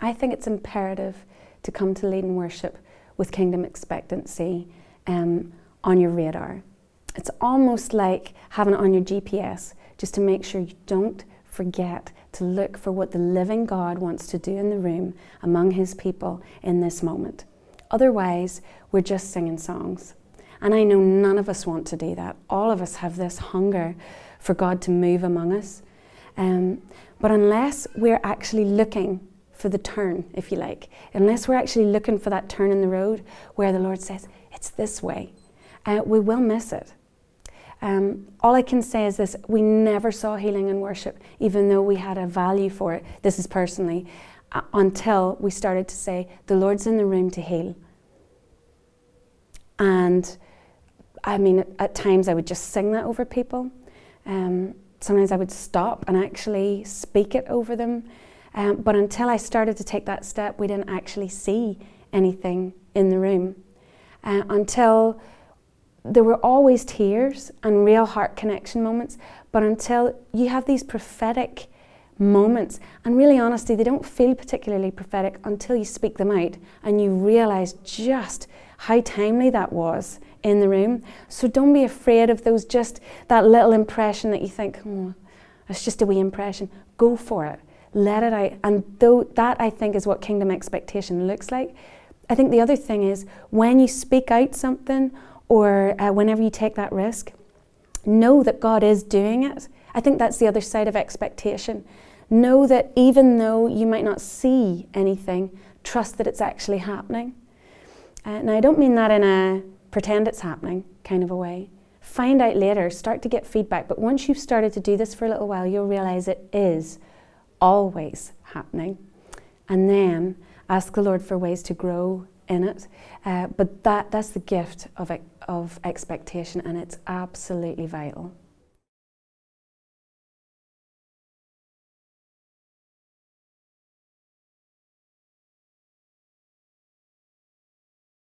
I think it's imperative to come to lead worship with kingdom expectancy um, on your radar. It's almost like having it on your GPS, just to make sure you don't forget to look for what the living God wants to do in the room among his people in this moment. Otherwise, we're just singing songs. And I know none of us want to do that. All of us have this hunger for God to move among us. Um, but unless we're actually looking for the turn, if you like, unless we're actually looking for that turn in the road where the Lord says, it's this way, uh, we will miss it. Um, all I can say is this we never saw healing in worship, even though we had a value for it. This is personally, uh, until we started to say, The Lord's in the room to heal. And I mean, at, at times I would just sing that over people. Um, sometimes I would stop and actually speak it over them. Um, but until I started to take that step, we didn't actually see anything in the room. Uh, until there were always tears and real heart connection moments, but until you have these prophetic moments, and really honestly, they don't feel particularly prophetic until you speak them out and you realize just how timely that was in the room. So don't be afraid of those just that little impression that you think, oh, it's just a wee impression. Go for it. Let it out. And though that I think is what kingdom expectation looks like. I think the other thing is when you speak out something or uh, whenever you take that risk, know that God is doing it. I think that's the other side of expectation. Know that even though you might not see anything, trust that it's actually happening. Uh, now, I don't mean that in a pretend it's happening kind of a way. Find out later, start to get feedback. But once you've started to do this for a little while, you'll realize it is always happening. And then ask the Lord for ways to grow in it. Uh, but that, that's the gift of, of expectation, and it's absolutely vital.